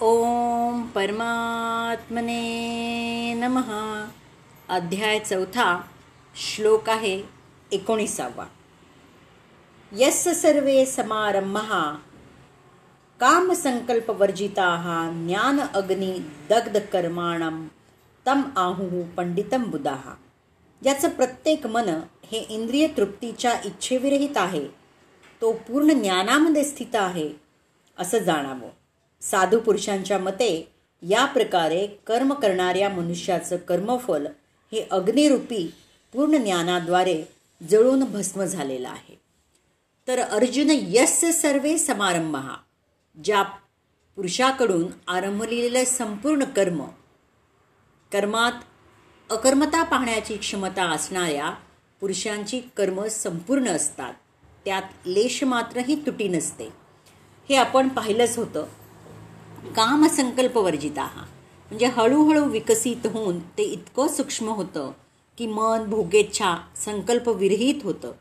ओम परमात्मने नमः. अध्याय चौथा श्लोक आहे एकोणीसावा. यस सर्वे समारंभः. कामसंकल्पवर्जिता ज्ञान अग्नी दग्ध कर्माणम तम आहु पंडितम बुधाः. ज्याचं प्रत्येक मन हे इंद्रिय तृप्तीच्या इच्छेविरहित आहे. तो पूर्ण ज्ञानामध्ये स्थित आहे असं जाणावं. साधू पुरुषांच्या मते या प्रकारे कर्म करणाऱ्या मनुष्याचं कर्मफल हे अग्निरूपी पूर्ण ज्ञानाद्वारे जळून भस्म झालेलं आहे. तर अर्जुन यस्य सर्वे समारंभ ज्या पुरुषाकडून आरंभलेलं संपूर्ण कर्म कर्मात अकर्मता पाहण्याची क्षमता असणाऱ्या पुरुषांची कर्म संपूर्ण असतात. त्यात लेश मात्रही तुटी नसते. हे आपण पाहिलंच होतं. कामसंकल्प वर्जिता म्हणजे हळूहळू विकसित होऊन ते इतकं सूक्ष्म होतं की मन भोगेच्छा संकल्प विरहित होतं.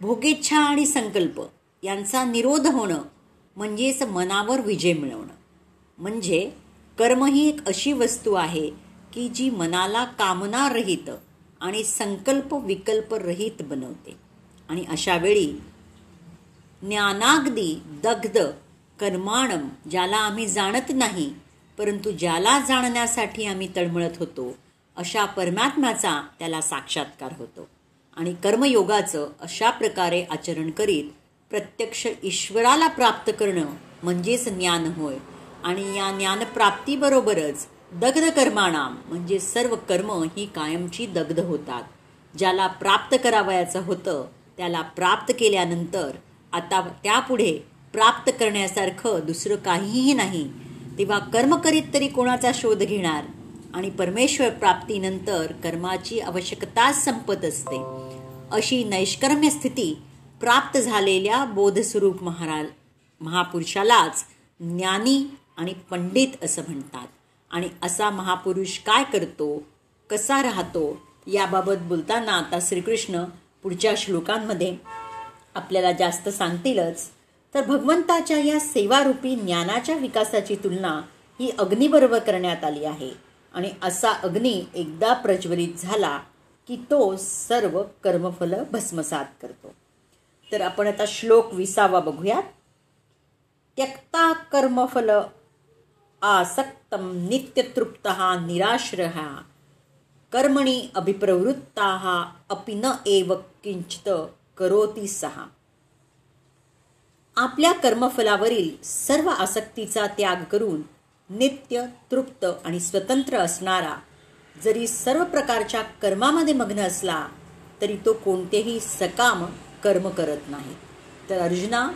भोगेच्छा आणि संकल्प यांचा निरोध होणं म्हणजेच मनावर विजय मिळवणं. म्हणजे कर्म ही एक अशी वस्तू आहे की जी मनाला कामनारहित आणि संकल्प विकल्प रहित बनवते. आणि अशावेळी ज्ञानागदी दग्ध कर्माणम ज्याला आम्ही जाणत नाही परंतु ज्याला जाणण्यासाठी आम्ही तळमळत होतो अशा परमात्म्याचा त्याला साक्षात्कार होतो. आणि कर्मयोगाचं अशा प्रकारे आचरण करीत प्रत्यक्ष ईश्वराला प्राप्त करणं म्हणजेच ज्ञान होय. आणि या ज्ञानप्राप्तीबरोबरच दग्ध कर्माणाम म्हणजे सर्व कर्म ही कायमची दग्ध होतात. ज्याला प्राप्त करावयाचं होतं त्याला प्राप्त केल्यानंतर आता त्यापुढे प्राप्त करण्यासारखं दुसरं काहीही नाही तेव्हा कर्म करीत तरी कोणाचा शोध घेणार? आणि परमेश्वर प्राप्तीनंतर कर्माची आवश्यकता संपत असते. अशी नैष्कर्म्य स्थिती प्राप्त झालेल्या बोधस्वरूप महाराज महापुरुषालाच ज्ञानी आणि पंडित असं म्हणतात. आणि असा महापुरुष काय करतो? कसा राहतो? याबाबत बोलताना आता श्रीकृष्ण पुढच्या श्लोकांमध्ये आपल्याला जास्त सांगतीलच. तर भगवंताच्या या सेवारूपी ज्ञानाच्या विकासाची तुलना ही अग्निबरोबर करण्यात आली आहे. आणि असा अग्नी एकदा प्रज्वलित झाला की तो सर्व कर्मफल भस्मसात करतो. तर आपण आता श्लोक विसावा बघूयात. त्यक्ता कर्मफल आसक्तम नित्यतृप्त हा कर्मणी अभिप्रवृत्ता अपि न एव किंचित करोती सहा आपल्या कर्मफलावरील सर्व आसक्तीचा त्याग करून नित्य तृप्त आणि स्वतंत्र असणारा जरी सर्व प्रकारच्या कर्मामध्ये मग्न असला तरी तो कोणतेही सकाम कर्म करत नाही. तर अर्जुना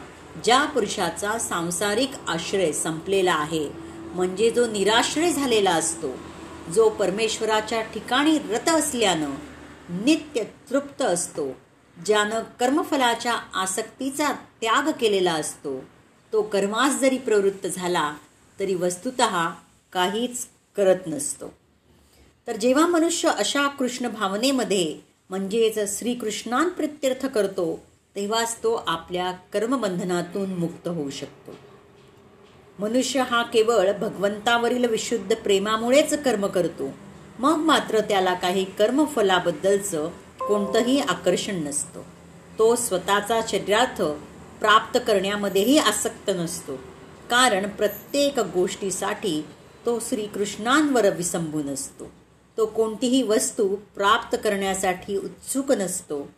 ज्या पुरुषाचा सांसारिक आश्रय संपलेला आहे म्हणजे जो निराश्रय झालेला असतो जो परमेश्वराच्या ठिकाणी रत असल्यानं नित्य तृप्त असतो ज्यानं कर्मफलाच्या आसक्तीचा त्याग केलेला असतो. तो कर्मास जरी प्रवृत्त झाला तरी वस्तुत काहीच करत नसतो. तर जेव्हा मनुष्य अशा कृष्ण भावनेमध्ये म्हणजेच श्रीकृष्णांप्रित्यर्थ करतो तेव्हाच तो आपल्या कर्मबंधनातून मुक्त होऊ शकतो. मनुष्य हा केवळ भगवंतावरील विशुद्ध प्रेमामुळेच कर्म करतो. मग मात्र त्याला काही कर्मफलाबद्दलचं कोणतंही आकर्षण नसतं. तो स्वतःचा शरीरार्थ प्राप्त करण्यामध्येही आसक्त नसतो. कारण प्रत्येक गोष्टीसाठी तो श्रीकृष्णांवर विसंबून असतो तो कोणतीही वस्तू प्राप्त करण्यासाठी उत्सुक नसतो.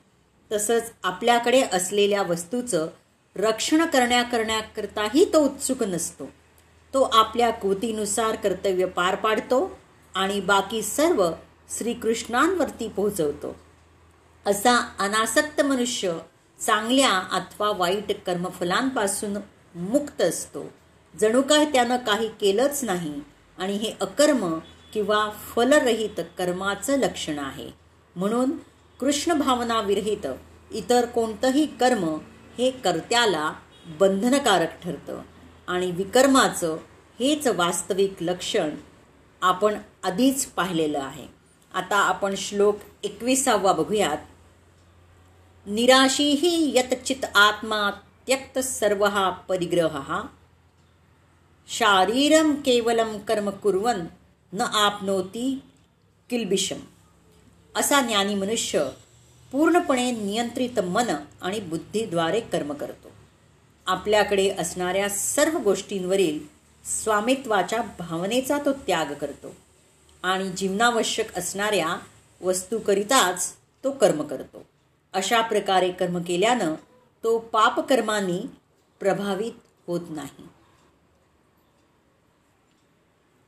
तसंच आपल्याकडे असलेल्या वस्तूचं रक्षण करण्या करण्याकरताही तो उत्सुक नसतो. तो आपल्या कृतीनुसार कर्तव्य पार पाडतो आणि बाकी सर्व श्रीकृष्णांवरती पोहोचवतो. असा अनासक्त मनुष्य चांगल्या अथवा वाईट कर्मफलांपासून मुक्त असतो. जणू काय त्यानं काही केलंच नाही आणि हे अकर्म किंवा फलरहित कर्माचं लक्षण आहे. म्हणून कृष्ण भावनाविरहित इतर कोणतंही कर्म हे कर्त्याला बंधनकारक ठरतं आणि विकर्माचं हेच वास्तविक लक्षण आपण आधीच पाहिलेलं आहे. आता आपण श्लोक एकविसावा बघूयात. निराशी यतचित आत्मा त्यक्त सर्व परिग्रह। शारीरम केवलम कर्म कुर्वन न आपनोती किलबिशम असा ज्ञानी मनुष्य पूर्णपणे नियंत्रित मन आणि बुद्धीद्वारे कर्म करतो। आपल्याकडे असणाऱ्या सर्व गोष्टींवरील स्वामित्वाच्या भावनेचा तो त्याग करतो आणि जीवनावश्यक असणाऱ्या वस्तूकरिताच तो कर्म करतो। अशा प्रकारे कर्म केल्यानं तो पापकर्मांनी प्रभावित होत नाही.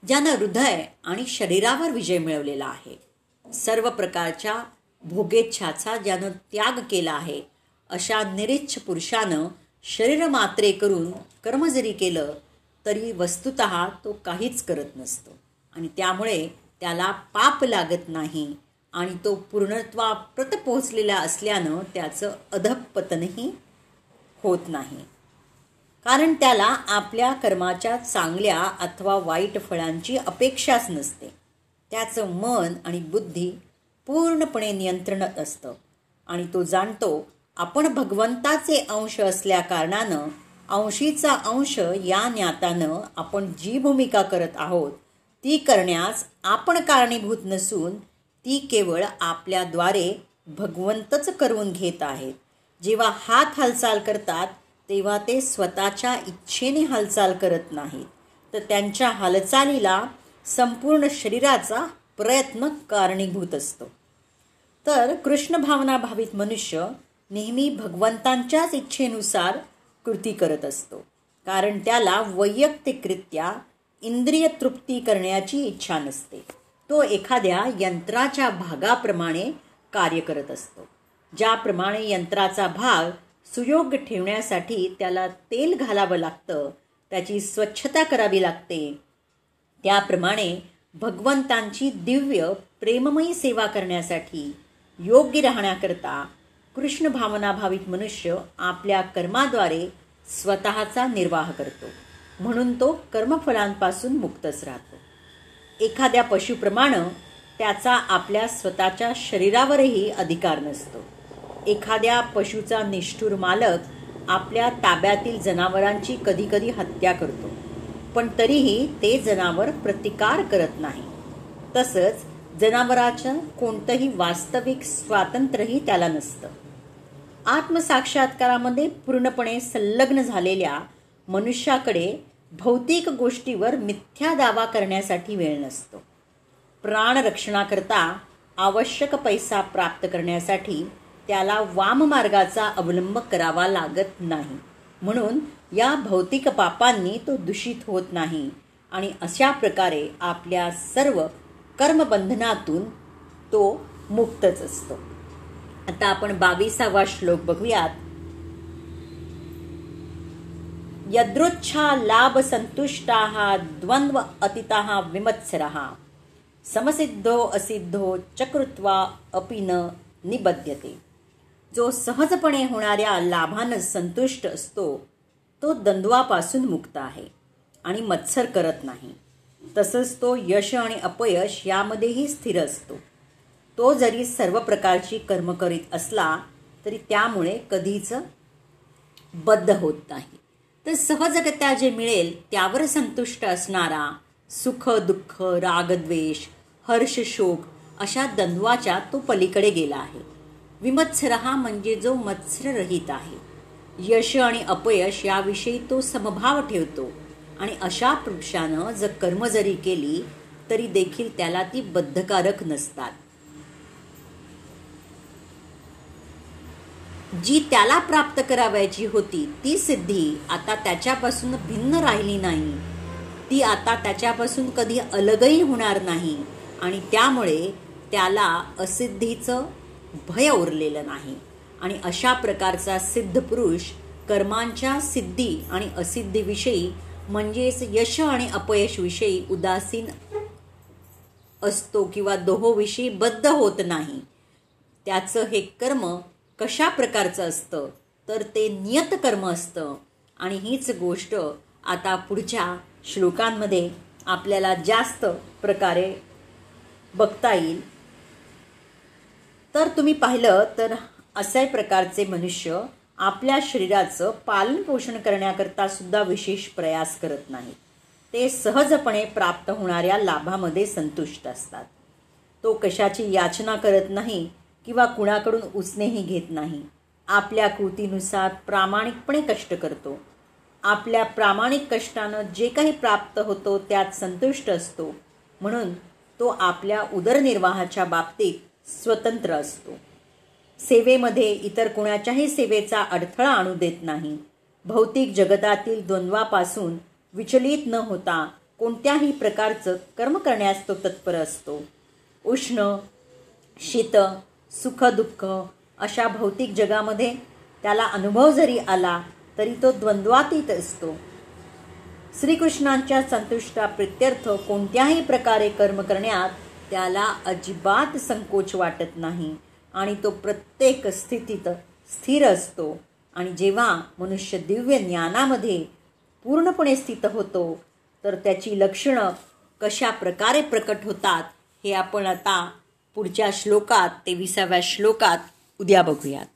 ज्यानं हृदय आणि शरीरावर विजय मिळवलेला आहे सर्व प्रकारच्या भोगेच्छाचा ज्यानं त्याग केला आहे अशा निरिच्छ पुरुषानं शरीर मात्रे करून कर्म जरी केलं तरी वस्तुत तो काहीच करत नसतो. आणि त्यामुळे त्याला पाप लागत नाही आणि तो पूर्णत्वाप्रत पोहोचलेला असल्यानं त्याचं अधपतनही होत नाही. कारण त्याला आपल्या कर्माच्या चांगल्या अथवा वाईट फळांची अपेक्षाच नसते. त्याचं मन आणि बुद्धी पूर्णपणे नियंत्रणात असतं. आणि तो जाणतो आपण भगवंताचे अंश असल्या कारणानं अंशीचा अंश या ज्ञातानं आपण जी भूमिका करत आहोत ती करण्यास आपण कारणीभूत नसून ती केवळ आपल्याद्वारे भगवंतच करून घेत आहेत जेव्हा हात हालचाल करतात तेव्हा ते स्वतःच्या इच्छेने हालचाल करत नाहीत. तर त्यांच्या हालचालीला संपूर्ण शरीराचा प्रयत्न कारणीभूत असतो. तर कृष्ण भावनाभावित मनुष्य नेहमी भगवंतांच्याच इच्छेनुसार कृती करत असतो. कारण त्याला वैयक्तिकरित्या इंद्रिय तृप्ती करण्याची इच्छा नसते. तो एखाद्या यंत्राच्या भागाप्रमाणे कार्य करत असतो. ज्याप्रमाणे यंत्राचा भाग सुयोग्य ठेवण्यासाठी त्याला तेल घालावं लागतं त्याची स्वच्छता करावी लागते. त्याप्रमाणे भगवंतांची दिव्य प्रेममयी सेवा करण्यासाठी योग्य राहण्याकरता कृष्ण भावनाभावित मनुष्य आपल्या कर्माद्वारे स्वतःचा निर्वाह करतो. म्हणून तो कर्मफलांपासून मुक्तच राहतो. एखाद्या पशुप्रमाणे त्याचा आपल्या स्वतःच्या शरीरावरही अधिकार नसतो. एखाद्या पशुचा निष्ठुर मालक आपल्या ताब्यातील जनावरांची कधीकधी हत्या करतो पण तरीही ते जनावर प्रतिकार करत नाही. तसंच जनावराचं कोणतंही वास्तविक स्वातंत्र्यही त्याला नसतं. आत्मसाक्षात्कारामध्ये पूर्णपणे संलग्न झालेल्या मनुष्याकडे भौतिक गोष्टीवर मिथ्या दावा करण्यासाठी वेळ नसतो. प्राणरक्षणाकरता आवश्यक पैसा प्राप्त करण्यासाठी त्याला वाममार्गाचा अवलंब करावा लागत नाही. म्हणून या भौतिक पापांनी तो दूषित होत नाही आणि अशा प्रकारे आपल्या सर्व कर्मबंधनातून तो मुक्तच असतो. आता आपण बावीसावा श्लोक बघूयात. यदृच्छा लाभ संतुष्टा द्वंद्व अतिता विमत्सरा। समसिद्धो असिद्धो चकृत्वा अपि न निबध्यते। जो सहजपणे होणाऱ्या लाभानं संतुष्ट असतो तो द्वंद्वापासून मुक्त आहे आणि मत्सर करत नाही। तसंच तो यश आणि अपयश यामध्येही स्थिर असतो। तो जरी सर्व प्रकारची कर्म करीत असला तरी त्यामुळे कधीच बद्ध होत नाही। तर सहजगत्या जे मिळेल त्यावर संतुष्ट असणारा सुख दुःख रागद्वेष हर्ष शोक अशा द्वंद्वाच्या तो पलीकडे गेला आहे. विमत्सर हा म्हणजे जो मत्सररहित आहे. यश आणि अपयश याविषयी तो समभाव ठेवतो आणि अशा पुरुषानं जर कर्म जरी केली तरी देखील त्याला ती बद्धकारक नसतात. जी त्याला प्राप्त करावयाची होती ती सिद्धी आता त्याच्यापासून भिन्न राहिली नाही. ती आता त्याच्यापासून कधी अलगही होणार नाही आणि त्यामुळे त्याला असिद्धीचं भय उरलेलं नाही. आणि अशा प्रकारचा सिद्ध पुरुष कर्मांच्या सिद्धी आणि असिद्धीविषयी म्हणजेच यश आणि अपयशविषयी उदासीन असतो किंवा दोहोविषयी बद्ध होत नाही. त्याचं हे कर्म कशा प्रकारचं असतं तर ते नियतकर्म असतं. आणि हीच गोष्ट आता पुढच्या श्लोकांमध्ये आपल्याला जास्त प्रकारे बघता येईल. तर तुम्ही पाहिलं तर असे प्रकारचे मनुष्य आपल्या शरीराचं पालनपोषण करण्याकरता सुद्धा विशेष प्रयास करत नाहीत. ते सहजपणे प्राप्त होणाऱ्या लाभामध्ये संतुष्ट असतात. तो कशाची याचना करत नाही किंवा कुणाकडून उसनेही घेत नाही. आपल्या कृतीनुसार प्रामाणिकपणे कष्ट करतो. आपल्या प्रामाणिक कष्टानं जे काही प्राप्त होतो त्यात संतुष्ट असतो. म्हणून तो आपल्या उदरनिर्वाहाच्या बाबतीत स्वतंत्र असतो. सेवेमध्ये इतर कुणाच्याही सेवेचा अडथळा आणू देत नाही. भौतिक जगतातील द्वंद्वापासून विचलित न होता कोणत्याही प्रकारचं कर्म करण्यास तो तत्पर असतो. उष्ण शीत सुख दुःख अशा भौतिक जगामध्ये त्याला अनुभव जरी आला तरी तो द्वंद्वातीत असतो. श्रीकृष्णांच्या संतुष्टा प्रित्यर्थ कोणत्याही प्रकारे कर्म करण्यात त्याला अजिबात संकोच वाटत नाही आणि तो प्रत्येक स्थितीत स्थिर असतो. आणि जेव्हा मनुष्य दिव्य ज्ञानामध्ये पूर्णपणे स्थित होतो तर त्याची लक्षणं कशा प्रकारे प्रकट होतात हे आपण आता पुढच्या श्लोकात तेविसाव्या श्लोकात उद्या बघूयात.